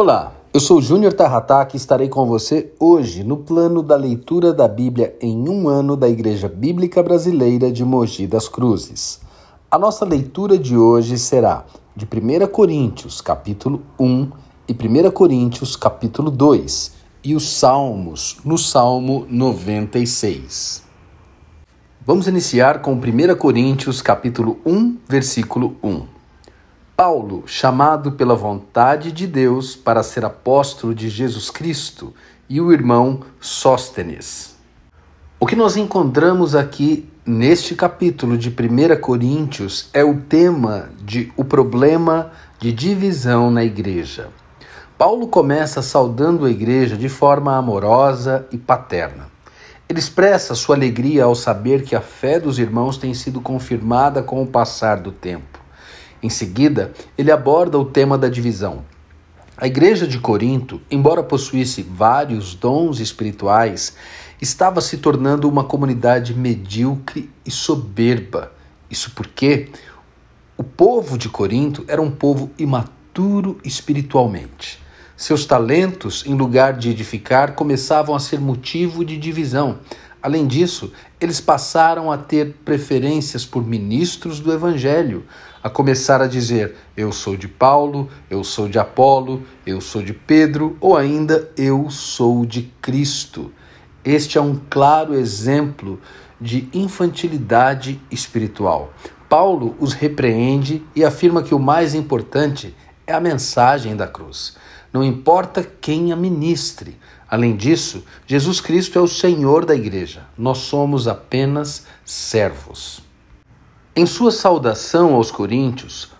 Olá, eu sou Júnior Tarrataque e estarei com você hoje no plano da leitura da Bíblia em um ano da Igreja Bíblica Brasileira de Mogi das Cruzes. A nossa leitura de hoje será de 1 Coríntios, capítulo 1 e 1 Coríntios, capítulo 2, e os Salmos, no Salmo 96. Vamos iniciar com 1 Coríntios, capítulo 1, versículo 1. Paulo, chamado pela vontade de Deus para ser apóstolo de Jesus Cristo, e o irmão Sóstenes. O que nós encontramos aqui neste capítulo de 1 Coríntios é o tema de o problema de divisão na igreja. Paulo começa saudando a igreja de forma amorosa e paterna. Ele expressa sua alegria ao saber que a fé dos irmãos tem sido confirmada com o passar do tempo. Em seguida, ele aborda o tema da divisão. A igreja de Corinto, embora possuísse vários dons espirituais, estava se tornando uma comunidade medíocre e soberba. Isso porque o povo de Corinto era um povo imaturo espiritualmente. Seus talentos, em lugar de edificar, começavam a ser motivo de divisão. Além disso, eles passaram a ter preferências por ministros do Evangelho, a começar a dizer: Eu sou de Paulo, eu sou de Apolo, eu sou de Pedro, ou ainda eu sou de Cristo. Este é um claro exemplo de infantilidade espiritual. Paulo os repreende e afirma que o mais importante é a mensagem da cruz. Não importa quem a ministre. Além disso, Jesus Cristo é o Senhor da igreja. Nós somos apenas servos. Em sua saudação aos Coríntios,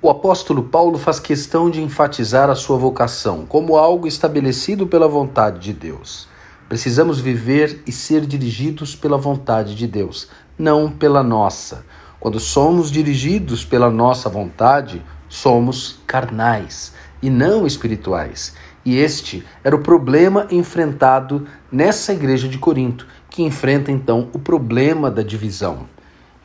o apóstolo Paulo faz questão de enfatizar a sua vocação como algo estabelecido pela vontade de Deus. Precisamos viver e ser dirigidos pela vontade de Deus, não pela nossa. Quando somos dirigidos pela nossa vontade, somos carnais e não espirituais. E este era o problema enfrentado nessa igreja de Corinto, que enfrenta então o problema da divisão.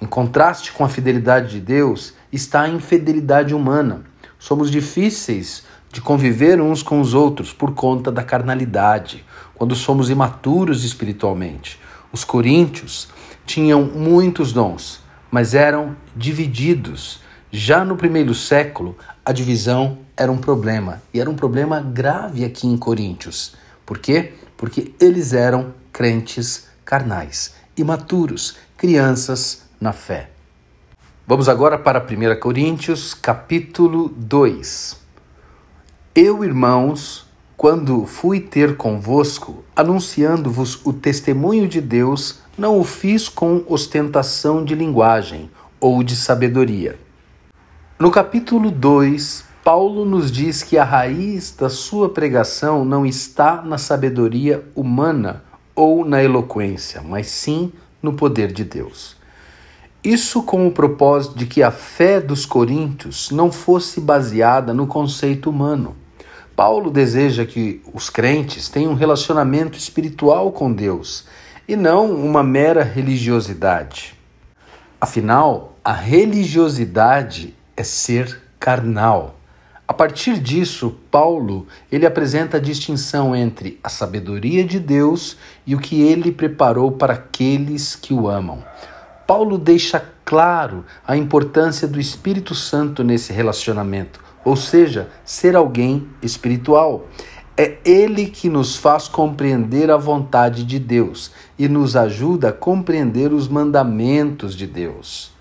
Em contraste com a fidelidade de Deus está a infidelidade humana. Somos difíceis de conviver uns com os outros por conta da carnalidade, quando somos imaturos espiritualmente. Os coríntios tinham muitos dons, mas eram divididos. Já no primeiro século, a divisão era um problema, e era um problema grave aqui em Coríntios. Por quê? Porque eles eram crentes carnais, imaturos, crianças na fé. Vamos agora para 1 Coríntios, capítulo 2. Eu, irmãos, quando fui ter convosco, anunciando-vos o testemunho de Deus, não o fiz com ostentação de linguagem ou de sabedoria. No capítulo 2, Paulo nos diz que a raiz da sua pregação não está na sabedoria humana ou na eloquência, mas sim no poder de Deus. Isso com o propósito de que a fé dos coríntios não fosse baseada no conceito humano. Paulo deseja que os crentes tenham um relacionamento espiritual com Deus e não uma mera religiosidade. Afinal, a religiosidade é ser carnal. A partir disso, Paulo ele apresenta a distinção entre a sabedoria de Deus e o que ele preparou para aqueles que o amam. Paulo deixa claro a importância do Espírito Santo nesse relacionamento, ou seja, ser alguém espiritual. É Ele que nos faz compreender a vontade de Deus e nos ajuda a compreender os mandamentos de Deus.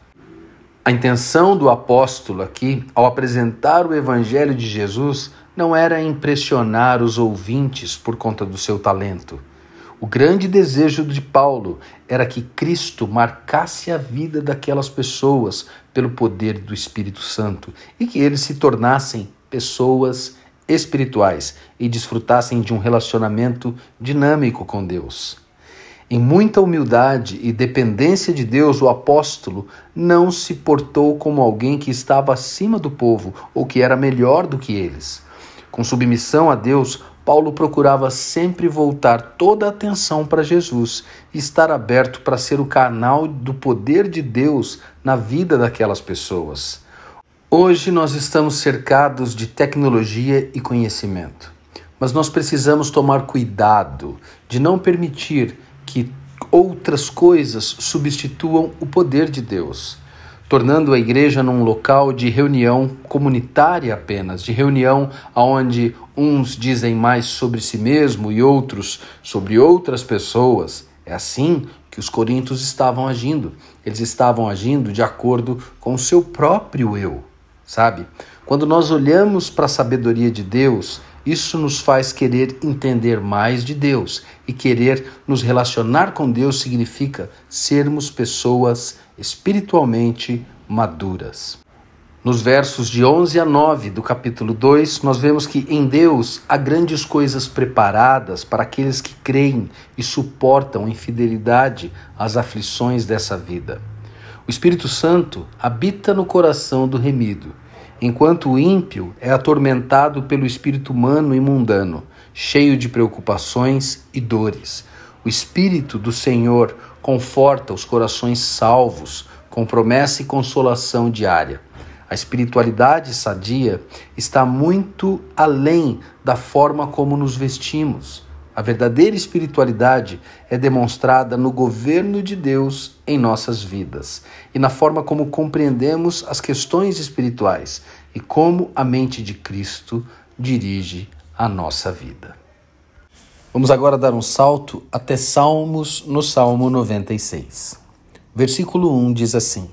A intenção do apóstolo aqui, ao apresentar o Evangelho de Jesus, não era impressionar os ouvintes por conta do seu talento o grande desejo de Paulo era que Cristo marcasse a vida daquelas pessoas pelo poder do Espírito Santo e que eles se tornassem pessoas espirituais e desfrutassem de um relacionamento dinâmico com Deus. Em muita humildade e dependência de Deus, o apóstolo não se portou como alguém que estava acima do povo ou que era melhor do que eles. Com submissão a Deus, Paulo procurava sempre voltar toda a atenção para Jesus e estar aberto para ser o canal do poder de Deus na vida daquelas pessoas. Hoje nós estamos cercados de tecnologia e conhecimento, mas nós precisamos tomar cuidado de não permitir que outras coisas substituam o poder de Deus, tornando a igreja num local de reunião comunitária apenas, de reunião onde uns dizem mais sobre si mesmo e outros sobre outras pessoas. É assim que os coríntios estavam agindo. Eles estavam agindo de acordo com o seu próprio eu sabe? Quando nós olhamos para a sabedoria de Deus, isso nos faz querer entender mais de Deus e querer nos relacionar com Deus significa sermos pessoas espiritualmente maduras. Nos versos de 11 a 9 do capítulo 2, nós vemos que em Deus há grandes coisas preparadas para aqueles que creem e suportam em fidelidade as aflições dessa vida. O Espírito Santo habita no coração do remido, enquanto o ímpio é atormentado pelo espírito humano e mundano, cheio de preocupações e dores. O Espírito do Senhor conforta os corações salvos, com promessa e consolação diária. A espiritualidade sadia está muito além da forma como nos vestimos. A verdadeira espiritualidade é demonstrada no governo de Deus em nossas vidas e na forma como compreendemos as questões espirituais e como a mente de Cristo dirige a nossa vida. Vamos agora dar um salto até Salmos no Salmo 96. Versículo 1 diz assim: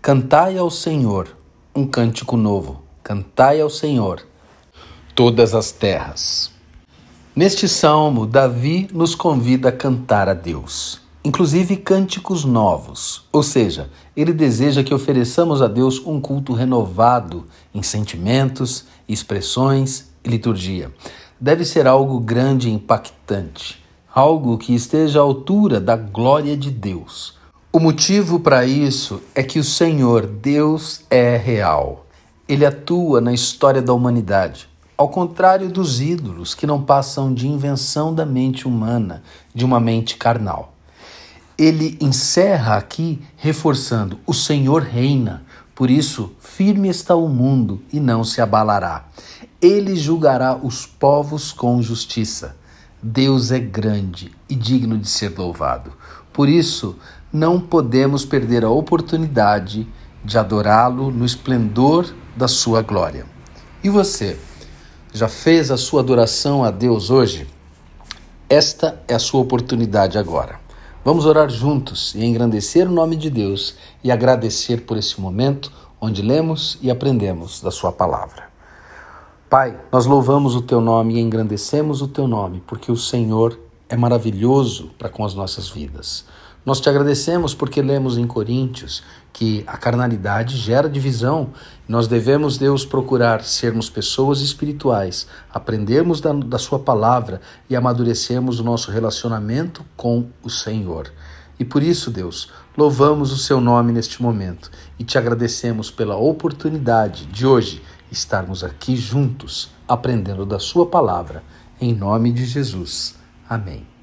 Cantai ao Senhor um cântico novo, cantai ao Senhor todas as terras. Neste salmo, Davi nos convida a cantar a Deus, inclusive cânticos novos, ou seja, ele deseja que ofereçamos a Deus um culto renovado em sentimentos, expressões e liturgia. Deve ser algo grande e impactante, algo que esteja à altura da glória de Deus. O motivo para isso é que o Senhor, Deus, é real. Ele atua na história da humanidade ao contrário dos ídolos, que não passam de invenção da mente humana, de uma mente carnal. Ele encerra aqui reforçando: o Senhor reina, por isso firme está o mundo e não se abalará. Ele julgará os povos com justiça. Deus é grande e digno de ser louvado. Por isso, não podemos perder a oportunidade de adorá-lo no esplendor da sua glória. E você? Já fez a sua adoração a Deus hoje? Esta é a sua oportunidade agora. Vamos orar juntos e engrandecer o nome de Deus e agradecer por esse momento onde lemos e aprendemos da Sua palavra. Pai, nós louvamos o Teu nome e engrandecemos o Teu nome, porque o Senhor é maravilhoso para com as nossas vidas. Nós te agradecemos porque lemos em Coríntios que a carnalidade gera divisão. Nós devemos, Deus, procurar sermos pessoas espirituais, aprendermos da, da Sua palavra e amadurecermos o nosso relacionamento com o Senhor. E por isso, Deus, louvamos o Seu nome neste momento e te agradecemos pela oportunidade de hoje estarmos aqui juntos, aprendendo da Sua palavra. Em nome de Jesus. Amém.